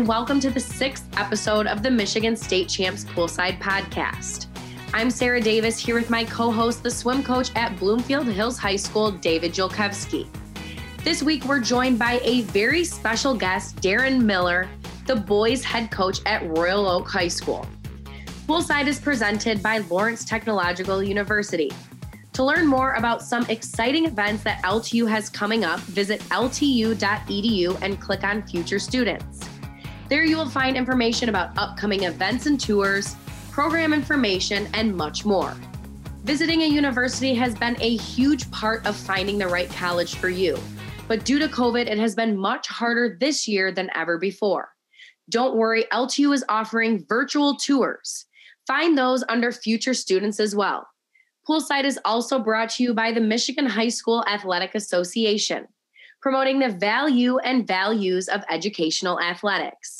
and welcome to the sixth episode of the Michigan State Champs Poolside Podcast. I'm Sarah Davis here with my co host, the swim coach at Bloomfield Hills High School, David Jolkowski. This week, we're joined by a very special guest, Darren Miller, the boys' head coach at Royal Oak High School. Poolside is presented by Lawrence Technological University. To learn more about some exciting events that LTU has coming up, visit ltu.edu and click on Future Students. There you will find information about upcoming events and tours, program information, and much more. Visiting a university has been a huge part of finding the right college for you, but due to COVID, it has been much harder this year than ever before. Don't worry, LTU is offering virtual tours. Find those under future students as well. Poolside is also brought to you by the Michigan High School Athletic Association, promoting the value and values of educational athletics.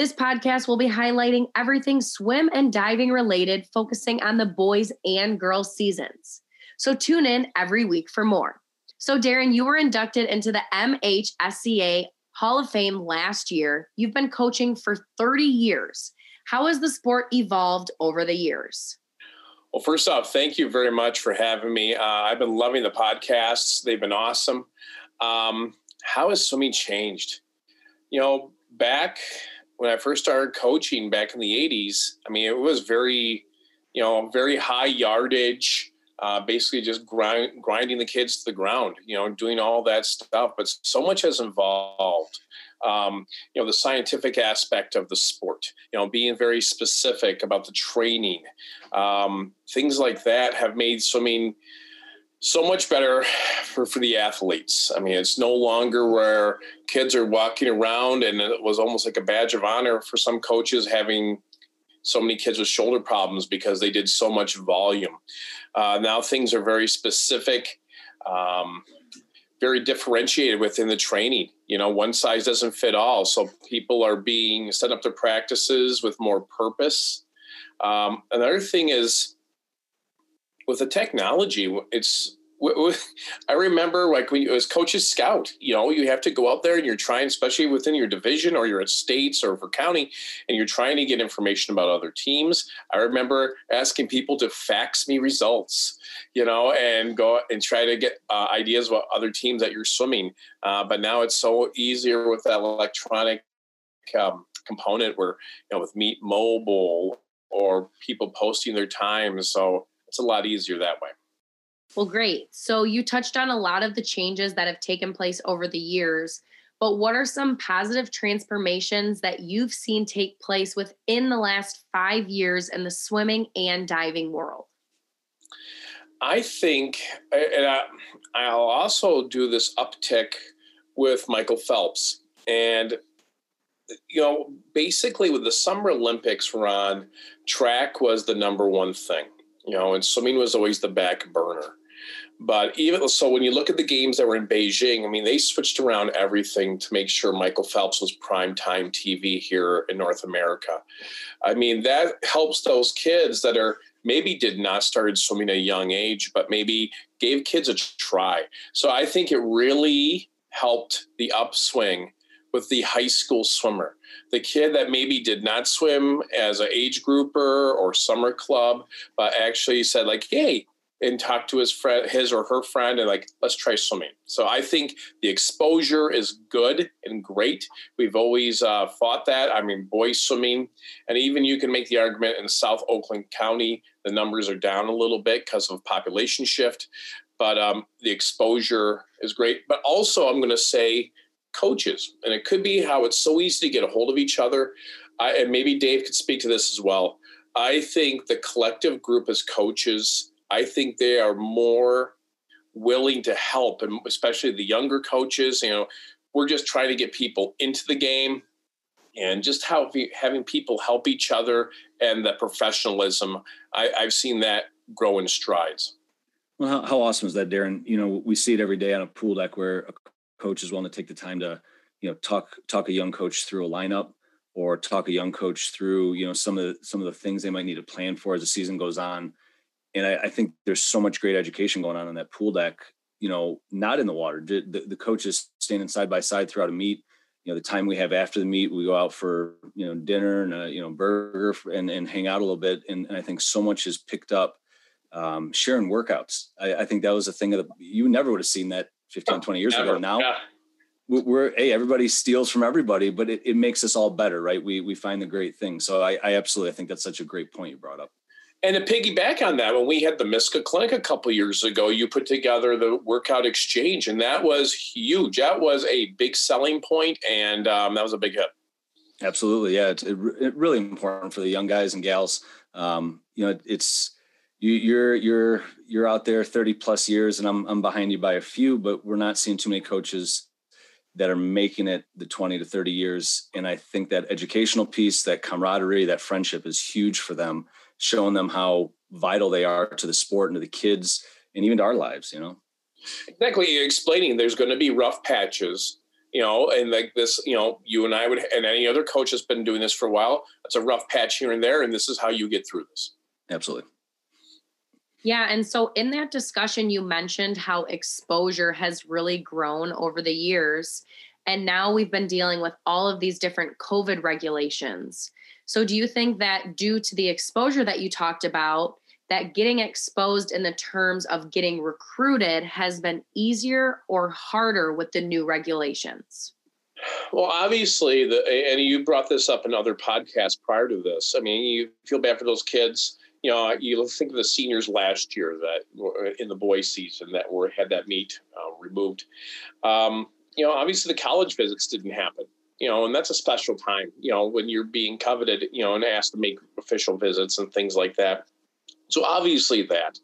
This podcast will be highlighting everything swim and diving related, focusing on the boys and girls seasons. So tune in every week for more. So, Darren, you were inducted into the MHSCA Hall of Fame last year. You've been coaching for 30 years. How has the sport evolved over the years? Well, first off, thank you very much for having me. Uh, I've been loving the podcasts, they've been awesome. Um, how has swimming changed? You know, back when I first started coaching back in the 80s, I mean, it was very, you know, very high yardage, uh, basically just grind, grinding the kids to the ground, you know, doing all that stuff. But so much has evolved um, you know the scientific aspect of the sport you know being very specific about the training um, things like that have made swimming so much better for, for the athletes. I mean, it's no longer where kids are walking around and it was almost like a badge of honor for some coaches having so many kids with shoulder problems because they did so much volume. Uh, now things are very specific. Um, very differentiated within the training. You know, one size doesn't fit all. So people are being set up to practices with more purpose. Um, another thing is with the technology, it's I remember like when you as coaches scout, you know, you have to go out there and you're trying, especially within your division or you're at states or for county, and you're trying to get information about other teams. I remember asking people to fax me results, you know, and go and try to get uh, ideas about other teams that you're swimming. Uh, but now it's so easier with that electronic um, component where, you know, with Meet Mobile or people posting their times. So it's a lot easier that way. Well, great. So you touched on a lot of the changes that have taken place over the years, but what are some positive transformations that you've seen take place within the last five years in the swimming and diving world? I think, and I, I'll also do this uptick with Michael Phelps. And, you know, basically with the Summer Olympics run, track was the number one thing, you know, and swimming was always the back burner. But even so, when you look at the games that were in Beijing, I mean, they switched around everything to make sure Michael Phelps was prime time TV here in North America. I mean, that helps those kids that are maybe did not start swimming at a young age, but maybe gave kids a try. So I think it really helped the upswing with the high school swimmer. The kid that maybe did not swim as an age grouper or summer club, but actually said like, "Hey, and talked to his friend, his or her friend, and like, let's try swimming. So I think the exposure is good and great. We've always uh, fought that. I mean, boys swimming, and even you can make the argument in South Oakland County, the numbers are down a little bit because of population shift, but um, the exposure is great. But also, I'm going to say coaches, and it could be how it's so easy to get a hold of each other. I, and maybe Dave could speak to this as well. I think the collective group as coaches I think they are more willing to help, and especially the younger coaches. You know, we're just trying to get people into the game and just how having people help each other and the professionalism. I, I've seen that grow in strides. Well, how, how, awesome is that, Darren? You know, we see it every day on a pool deck where a coach is willing to take the time to, you know, talk talk a young coach through a lineup or talk a young coach through, you know, some of the some of the things they might need to plan for as the season goes on and I, I, think there's so much great education going on on that pool deck. You know, not in the water. The, the, coaches standing side by side throughout a meet you know the time we have after the meet we go out for you know dinner and a you know burger and, and hang out a little bit and, and i think so much is picked up um, sharing workouts I, I, think that was a thing of the, you never would have seen that 15 20 years Never. ago now yeah. we're hey everybody steals from everybody but it, it makes us all better right we we find the great things so I, I absolutely i think that's such a great point you brought up and to piggyback on that, when we had the MISCA Clinic a couple years ago, you put together the workout exchange, and that was huge. That was a big selling point, and um, that was a big hit. Absolutely, yeah, it's it, it really important for the young guys and gals. Um, you know, it's you, you're you're you're out there 30 plus years, and I'm I'm behind you by a few, but we're not seeing too many coaches that are making it the 20 to 30 years. And I think that educational piece, that camaraderie, that friendship is huge for them showing them how vital they are to the sport and to the kids and even to our lives, you know? Exactly. You're explaining there's going to be rough patches, you know, and like this, you know, you and I would, and any other coach has been doing this for a while. It's a rough patch here and there. And this is how you get through this. Absolutely. Yeah. And so in that discussion, you mentioned how exposure has really grown over the years. And now we've been dealing with all of these different COVID regulations. So, do you think that due to the exposure that you talked about, that getting exposed in the terms of getting recruited has been easier or harder with the new regulations? Well, obviously, the and you brought this up in other podcasts prior to this. I mean, you feel bad for those kids. You know, you think of the seniors last year that in the boys' season that were had that meet uh, removed. Um, you know, obviously the college visits didn't happen you know, and that's a special time, you know, when you're being coveted, you know, and asked to make official visits and things like that. So obviously that.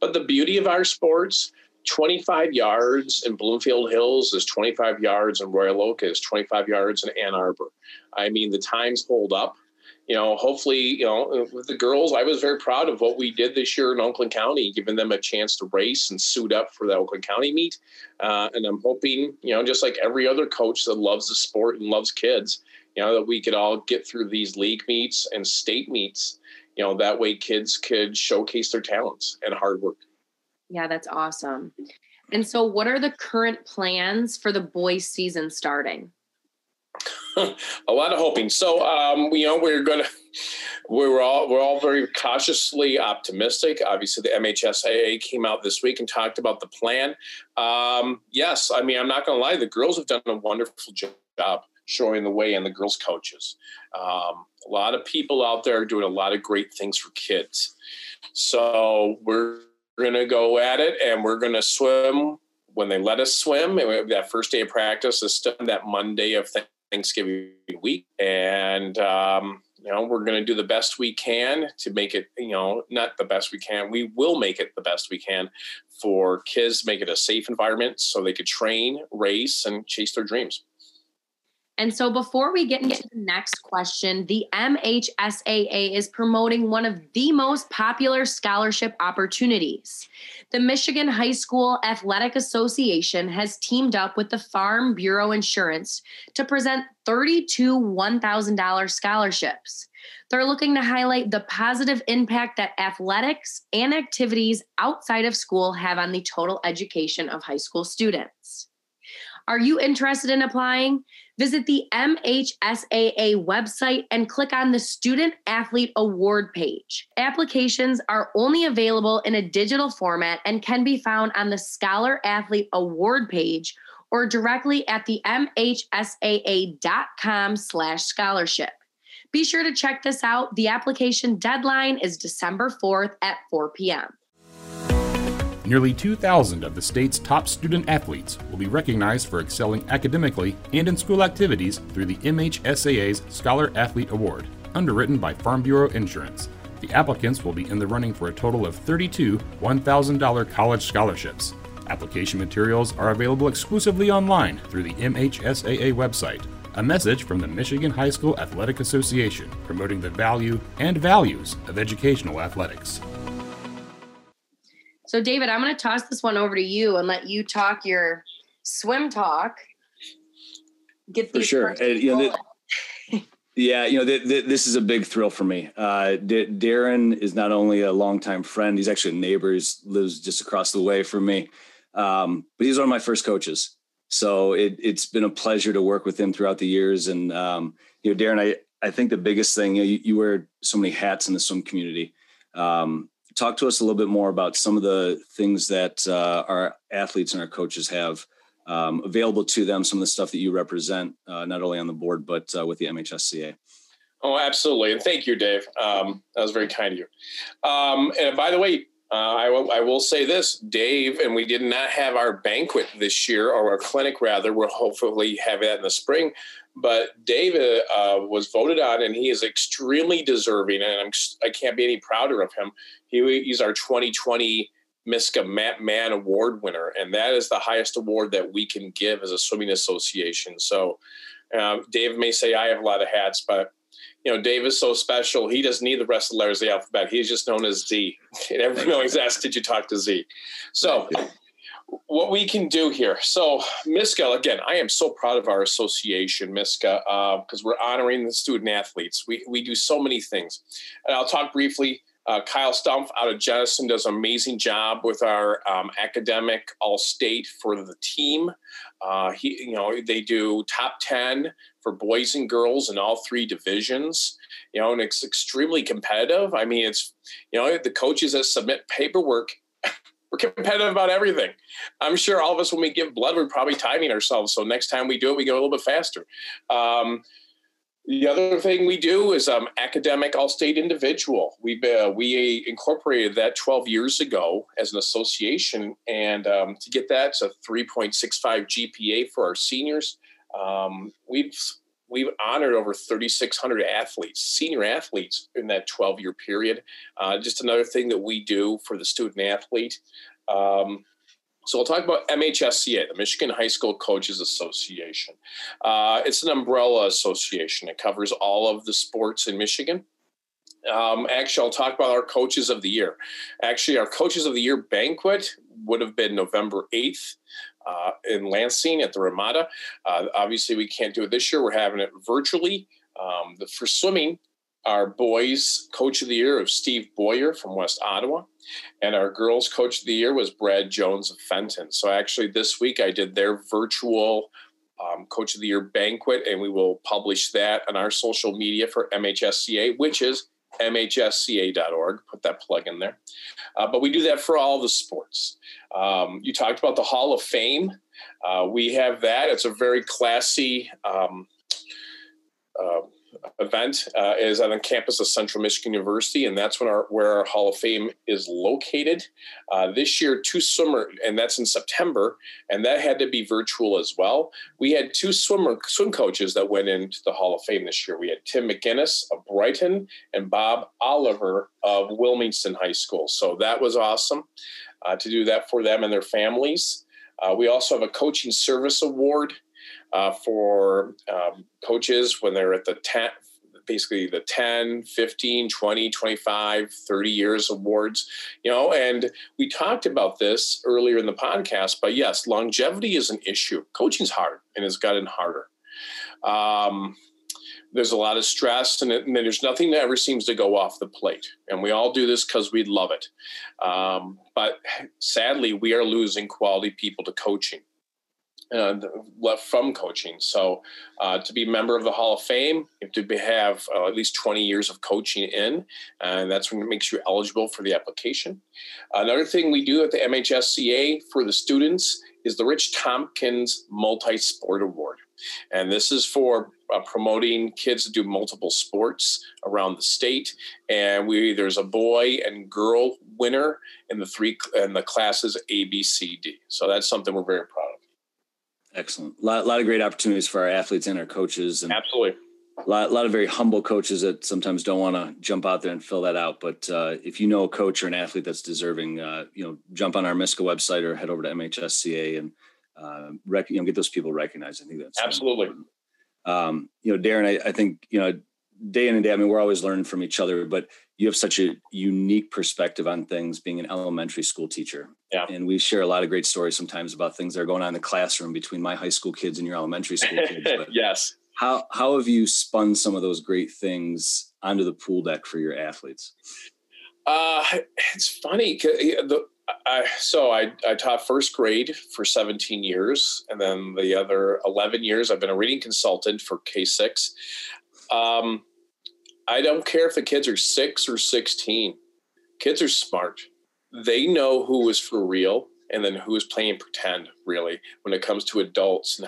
But the beauty of our sports, 25 yards in Bloomfield Hills is 25 yards in Royal Oak is 25 yards in Ann Arbor. I mean, the times hold up you know, hopefully, you know, with the girls, I was very proud of what we did this year in Oakland County, giving them a chance to race and suit up for the Oakland County meet. Uh, and I'm hoping, you know, just like every other coach that loves the sport and loves kids, you know, that we could all get through these league meets and state meets. You know, that way kids could showcase their talents and hard work. Yeah, that's awesome. And so, what are the current plans for the boys' season starting? a lot of hoping. So, um, you know, we're going to, we're all, we're all very cautiously optimistic. Obviously, the MHSAA came out this week and talked about the plan. Um, yes, I mean, I'm not going to lie, the girls have done a wonderful job showing the way and the girls' coaches. Um, a lot of people out there are doing a lot of great things for kids. So, we're going to go at it and we're going to swim when they let us swim. That first day of practice is still that Monday of Thanksgiving week, and um, you know we're going to do the best we can to make it. You know, not the best we can. We will make it the best we can for kids, make it a safe environment so they could train, race, and chase their dreams. And so, before we get into the next question, the MHSAA is promoting one of the most popular scholarship opportunities. The Michigan High School Athletic Association has teamed up with the Farm Bureau Insurance to present 32 $1,000 scholarships. They're looking to highlight the positive impact that athletics and activities outside of school have on the total education of high school students. Are you interested in applying? Visit the MHSAA website and click on the Student Athlete Award page. Applications are only available in a digital format and can be found on the Scholar Athlete Award page or directly at the mhsaa.com slash scholarship. Be sure to check this out. The application deadline is December 4th at 4 p.m. Nearly 2,000 of the state's top student athletes will be recognized for excelling academically and in school activities through the MHSAA's Scholar Athlete Award, underwritten by Farm Bureau Insurance. The applicants will be in the running for a total of 32 $1,000 college scholarships. Application materials are available exclusively online through the MHSAA website. A message from the Michigan High School Athletic Association promoting the value and values of educational athletics. So, David, I'm going to toss this one over to you and let you talk your swim talk. Get for sure. And, you know, the, yeah, you know, the, the, this is a big thrill for me. Uh, D- Darren is not only a longtime friend; he's actually a neighbor. He lives just across the way from me. Um, but he's one of my first coaches. So it, has been a pleasure to work with him throughout the years. And, um, you know, Darren, I, I think the biggest thing, you, know, you, you wear so many hats in the swim community. Um, talk to us a little bit more about some of the things that uh, our athletes and our coaches have um, available to them, some of the stuff that you represent, uh, not only on the board, but uh, with the MHSCA. Oh, absolutely. And thank you, Dave. Um, that was very kind of you. Um, and by the way, uh, I, I will say this, Dave, and we did not have our banquet this year, or our clinic rather. We'll hopefully have that in the spring. But David uh, was voted on, and he is extremely deserving, and I'm, I can't be any prouder of him. He, he's our 2020 MISCA Man Award winner, and that is the highest award that we can give as a swimming association. So, uh, Dave may say I have a lot of hats, but you know, Dave is so special. He doesn't need the rest of the letters of the alphabet. He's just known as Z. And everyone always asks, "Did you talk to Z?" So, what we can do here. So, MISCA again, I am so proud of our association, MISCA, because uh, we're honoring the student athletes. We we do so many things, and I'll talk briefly. Uh, Kyle Stumpf out of Jenison does an amazing job with our um, academic all state for the team. Uh, he, you know, they do top 10 for boys and girls in all three divisions, you know, and it's extremely competitive. I mean, it's, you know, the coaches that submit paperwork, we're competitive about everything. I'm sure all of us, when we give blood, we're probably timing ourselves. So next time we do it, we go a little bit faster. Um, the other thing we do is um, academic all-state individual. We uh, we incorporated that 12 years ago as an association, and um, to get that, it's a 3.65 GPA for our seniors. Um, we've we've honored over 3,600 athletes, senior athletes, in that 12-year period. Uh, just another thing that we do for the student athlete. Um, so we'll talk about MHSCA, the Michigan High School Coaches Association. Uh, it's an umbrella association. It covers all of the sports in Michigan. Um, actually, I'll talk about our coaches of the year. Actually, our coaches of the year banquet would have been November 8th uh, in Lansing at the Ramada. Uh, obviously, we can't do it this year. We're having it virtually. Um, the, for swimming, our boys coach of the year was Steve Boyer from West Ottawa. And our girls coach of the year was Brad Jones of Fenton. So actually, this week I did their virtual um, coach of the year banquet, and we will publish that on our social media for MHSCA, which is mhsca.org. Put that plug in there. Uh, but we do that for all the sports. Um, you talked about the Hall of Fame. Uh, we have that. It's a very classy. Um, uh, event uh, is on the campus of Central Michigan University, and that's when our where our Hall of Fame is located. Uh, this year, two swimmer, and that's in September, and that had to be virtual as well. We had two swimmer swim coaches that went into the Hall of Fame this year. We had Tim McGinnis of Brighton and Bob Oliver of Wilmington High School. So that was awesome uh, to do that for them and their families. Uh, we also have a coaching service award uh, for um, coaches when they're at the 10, basically the 10, 15, 20, 25, 30 years awards, you know, and we talked about this earlier in the podcast, but yes, longevity is an issue. Coaching's hard and it's gotten harder. Um, there's a lot of stress and, it, and, there's nothing that ever seems to go off the plate. And we all do this because we love it. Um, but sadly, we are losing quality people to coaching uh, left from coaching. So, uh, to be a member of the Hall of Fame, you have to have uh, at least 20 years of coaching in, and that's what makes you eligible for the application. Another thing we do at the MHSCA for the students is the Rich Tompkins Multi Sport Award. And this is for uh, promoting kids to do multiple sports around the state. And we there's a boy and girl winner in the three in the classes A, B, C, D. So that's something we're very proud of. Excellent. A lot, a lot of great opportunities for our athletes and our coaches. And Absolutely. A lot, a lot of very humble coaches that sometimes don't want to jump out there and fill that out. But uh, if you know a coach or an athlete that's deserving, uh, you know, jump on our MISCA website or head over to MHSCA and uh, rec- you know, get those people recognized. I think that's absolutely. Um, you know, Darren, I, I think you know, day in and day. I mean, we're always learning from each other, but you have such a unique perspective on things being an elementary school teacher. Yeah. And we share a lot of great stories sometimes about things that are going on in the classroom between my high school kids and your elementary school kids. Yes. How how have you spun some of those great things onto the pool deck for your athletes? Uh, it's funny. The I, so I, I taught first grade for 17 years, and then the other 11 years I've been a reading consultant for K6. Um, I don't care if the kids are six or 16. Kids are smart. They know who is for real and then who is playing pretend, really, when it comes to adults.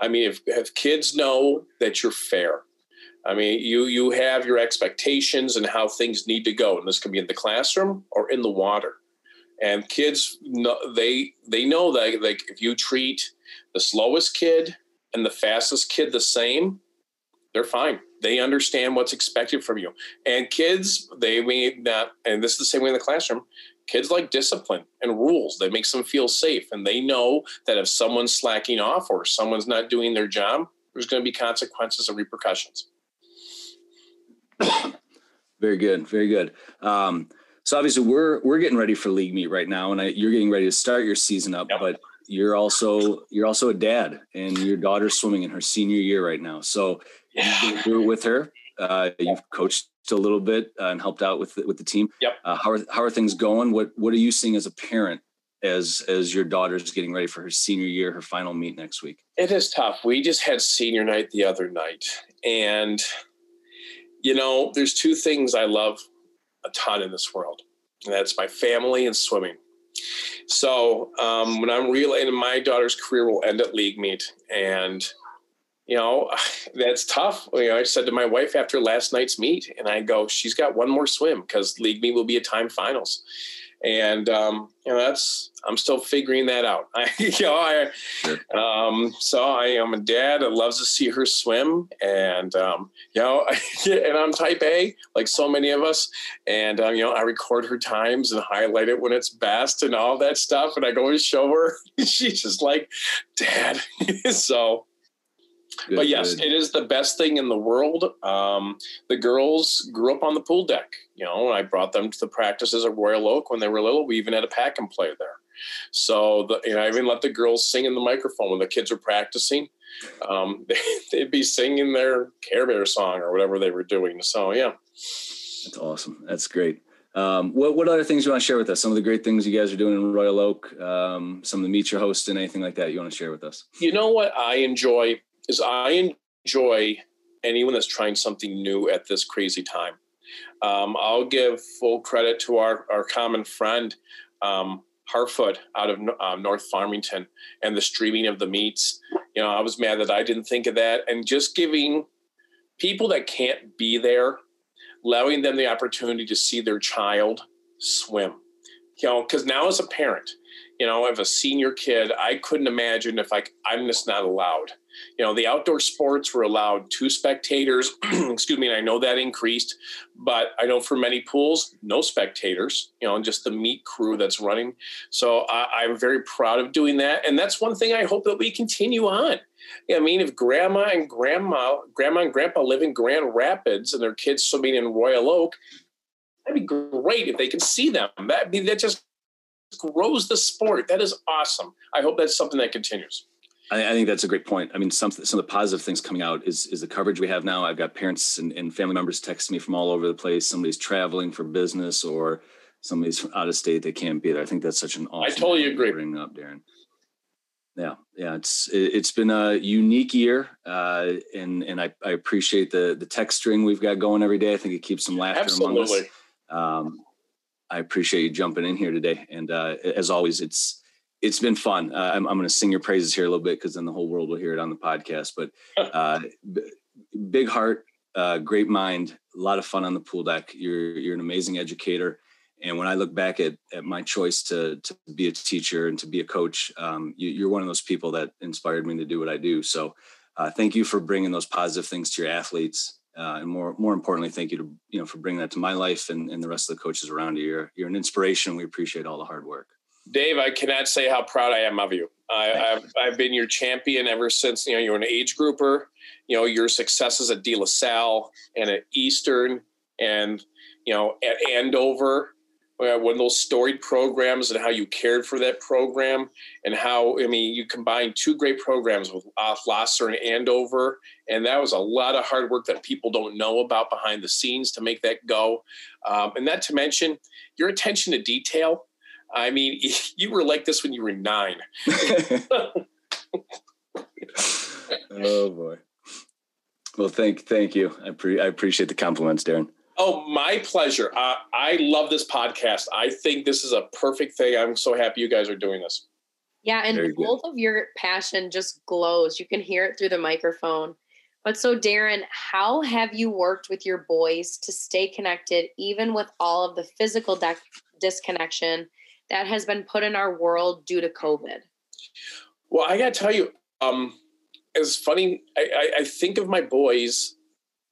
I mean, if, if kids know that you're fair, I mean, you you have your expectations and how things need to go, and this can be in the classroom or in the water. And kids know they they know that like if you treat the slowest kid and the fastest kid the same, they're fine. They understand what's expected from you. And kids, they may that, and this is the same way in the classroom. Kids like discipline and rules that makes them feel safe, and they know that if someone's slacking off or someone's not doing their job, there's going to be consequences and repercussions. very good, very good. Um, so obviously we're we're getting ready for league meet right now, and I, you're getting ready to start your season up. Yep. But you're also you're also a dad, and your daughter's swimming in her senior year right now. So yeah. you it with her. Uh, you've coached a little bit uh, and helped out with the, with the team. Yep. Uh, how are how are things going? What what are you seeing as a parent as as your daughter's getting ready for her senior year, her final meet next week? It is tough. We just had senior night the other night, and you know, there's two things I love a ton in this world, and that's my family and swimming. So um, when I'm relaying, my daughter's career will end at league meet, and you know that's tough. You know, I said to my wife after last night's meet, and I go, she's got one more swim because league meet will be a time finals, and um, you know that's I'm still figuring that out. I, you know, I, um, so I am a dad that loves to see her swim, and um, you know, and I'm type A, like so many of us, and um, you know, I record her times and highlight it when it's best and all that stuff, and I go and show her. She's just like, Dad. so Good, but yes, good. it is the best thing in the world. Um, the girls grew up on the pool deck. You know, I brought them to the practices at Royal Oak when they were little. We even had a pack and play there. So the, you know, I even let the girls sing in the microphone when the kids were practicing. Um, they, would be singing their Care Bear song or whatever they were doing. So yeah, that's awesome. That's great. Um, what what other things you want to share with us? Some of the great things you guys are doing in Royal Oak, um, some of the meets you're hosting, anything like that you want to share with us? You know what I enjoy is I enjoy anyone that's trying something new at this crazy time. Um, I'll give full credit to our, our common friend, um, Harfoot out of uh, North Farmington, and the streaming of the meets. You know, I was mad that I didn't think of that. And just giving people that can't be there, allowing them the opportunity to see their child swim. You know, because now as a parent, you know, of a senior kid, I couldn't imagine if like I'm just not allowed you know the outdoor sports were allowed. Two spectators excuse me and i know that increased but i know for many pools no spectators you know and just the meet crew that's running. So I, am very proud of doing that and that's one thing i hope that we continue on. I mean if grandma and grandma grandma and grandpa live in grand rapids and their kids swimming in royal oak that'd be great if they could see them. That that just grows the sport. That is awesome. I hope that's something that continues I, I, think that's a great point. I mean, some some of the positive things coming out is is the coverage we have now. I've got parents and, and family members texting me from all over the place. Somebody's traveling for business or somebody's from out of state they can't be there. I think that's such an awesome. I totally agree. Bring up, Darren. Yeah, yeah, it's it, has been a unique year, uh, and and I, I appreciate the the text string we've got going every day. I think it keeps some laughter Absolutely. among us. Um, I appreciate you jumping in here today, and uh, as always, it's it's been fun. Uh, I'm, I'm going to sing your praises here a little bit because then the whole world will hear it on the podcast. But uh, b- big heart, uh, great mind, a lot of fun on the pool deck. You're you're an amazing educator. And when I look back at, at my choice to to be a teacher and to be a coach, um, you, are one of those people that inspired me to do what I do. So uh, thank you for bringing those positive things to your athletes. Uh, and more more importantly, thank you to you know for bringing that to my life and, and the rest of the coaches around you. You're you're an inspiration. We appreciate all the hard work. Dave, I cannot say how proud I am of you. I, have I've been your champion ever since you know you're an age grouper. You know your successes at De La Salle and at Eastern, and you know at Andover, uh, when those storied programs and how you cared for that program, and how I mean you combined two great programs with uh, Lahser and Andover, and that was a lot of hard work that people don't know about behind the scenes to make that go, um, and not to mention your attention to detail I mean, you were like this when you were nine. oh boy. Well, thank thank you. I pre- I appreciate the compliments, Darren. Oh, my pleasure. Uh, I love this podcast. I think this is a perfect thing. I'm so happy you guys are doing this. Yeah, and both of your passion just glows. You can hear it through the microphone. But so, Darren, how have you worked with your boys to stay connected, even with all of the physical de- disconnection that has been put in our world due to COVID? Well, I got to tell you, um, it's funny. I, I, I, think of my boys,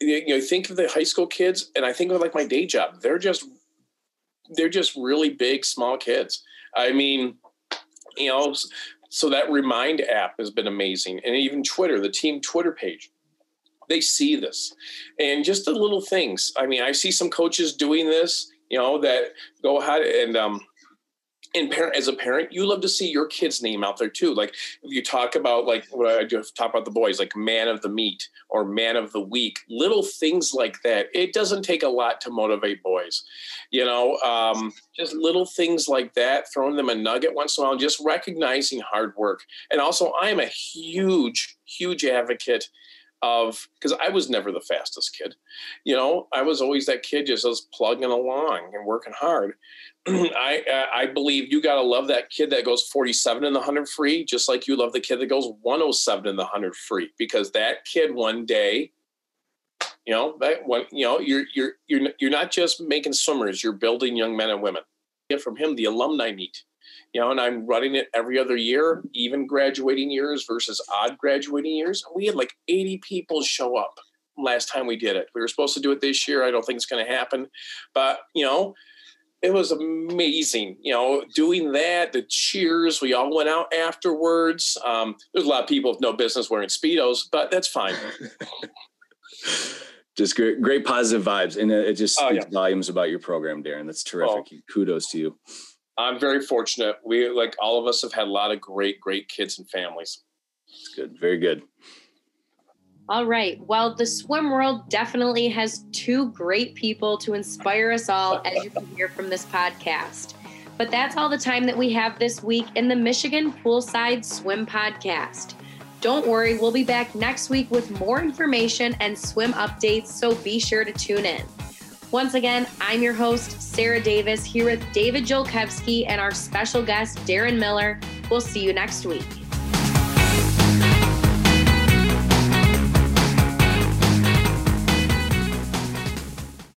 you know, think of the high school kids, and I think of like my day job. They're just, they're just really big, small kids. I mean, you know, so that Remind app has been amazing, and even Twitter, the team Twitter page they see this and just the little things i mean i see some coaches doing this you know that go ahead and um and parent as a parent you love to see your kid's name out there too. Like if you talk about like what i do talk about the boys like man of the meet or man of the week little things like that. It doesn't take a lot to motivate boys you know um, just little things like that throwing them a nugget once in a while just recognizing hard work. And also i am a huge huge advocate of because I was never the fastest kid. You know, I was always that kid just was plugging along and working hard. I I believe you got to love that kid that goes 47 in the 100 free just like you love the kid that goes 107 in the 100 free because that kid one day you know that one you know you're you're you're you're not just making swimmers you're building young men and women get from him the alumni meet you know, and I'm running it every other year, even graduating years versus odd graduating years. We had like 80 people show up last time we did it. We were supposed to do it this year. I don't think it's going to happen, but you know, it was amazing. You know, doing that, the cheers. We all went out afterwards. Um, there's a lot of people with no business wearing speedos, but that's fine. just great, great positive vibes, and it just oh, speaks yeah. volumes about your program, Darren. That's terrific. Oh. Kudos to you. I'm very fortunate. We like all of us have had a lot of great, great kids and families. It's good. Very good. All right. Well, the swim world definitely has two great people to inspire us all, as you can hear from this podcast. But that's all the time that we have this week in the Michigan Poolside Swim Podcast. Don't worry, we'll be back next week with more information and swim updates, so be sure to tune in. Once again, I'm your host, Sarah Davis, here with David Jolkowski and our special guest, Darren Miller. We'll see you next week.